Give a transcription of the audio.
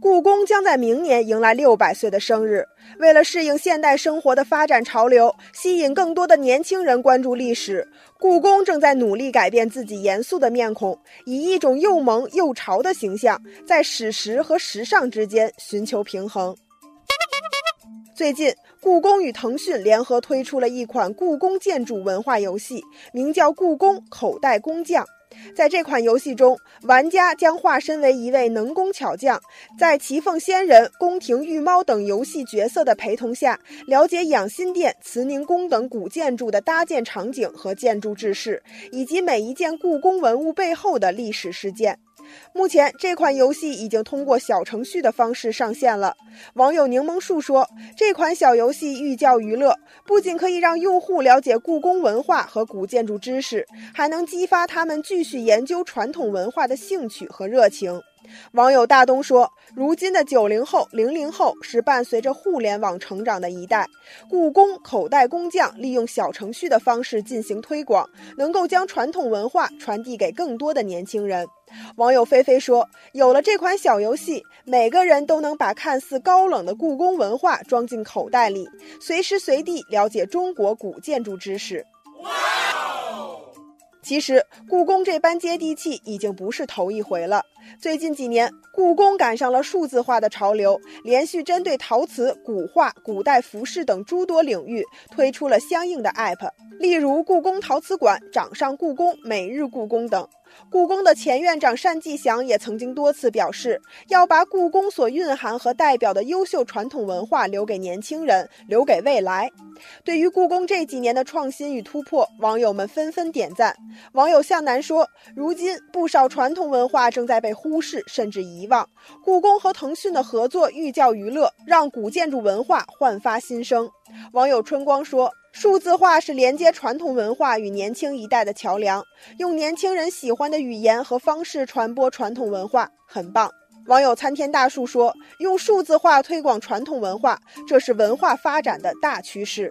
故宫将在明年迎来六百岁的生日。为了适应现代生活的发展潮流，吸引更多的年轻人关注历史，故宫正在努力改变自己严肃的面孔，以一种又萌又潮的形象，在史实和时尚之间寻求平衡。最近，故宫与腾讯联合推出了一款故宫建筑文化游戏，名叫《故宫口袋工匠》。在这款游戏中，玩家将化身为一位能工巧匠，在骑凤仙人、宫廷御猫等游戏角色的陪同下，了解养心殿、慈宁宫等古建筑的搭建场景和建筑制式，以及每一件故宫文物背后的历史事件。目前，这款游戏已经通过小程序的方式上线了。网友柠檬树说：“这款小游戏寓教于乐，不仅可以让用户了解故宫文化和古建筑知识，还能激发他们继续研究传统文化的兴趣和热情。”网友大东说：“如今的九零后、零零后是伴随着互联网成长的一代，故宫口袋工匠利用小程序的方式进行推广，能够将传统文化传递给更多的年轻人。”网友菲菲说：“有了这款小游戏，每个人都能把看似高冷的故宫文化装进口袋里，随时随地了解中国古建筑知识。”其实，故宫这般接地气已经不是头一回了。最近几年，故宫赶上了数字化的潮流，连续针对陶瓷、古画、古代服饰等诸多领域推出了相应的 App，例如故宫陶瓷馆、掌上故宫、每日故宫等。故宫的前院长单霁翔也曾经多次表示，要把故宫所蕴含和代表的优秀传统文化留给年轻人，留给未来。对于故宫这几年的创新与突破，网友们纷纷点赞。网友向南说：“如今不少传统文化正在被忽视甚至遗忘，故宫和腾讯的合作寓教于乐，让古建筑文化焕发新生。”网友春光说。数字化是连接传统文化与年轻一代的桥梁，用年轻人喜欢的语言和方式传播传统文化，很棒。网友参天大树说：“用数字化推广传统文化，这是文化发展的大趋势。”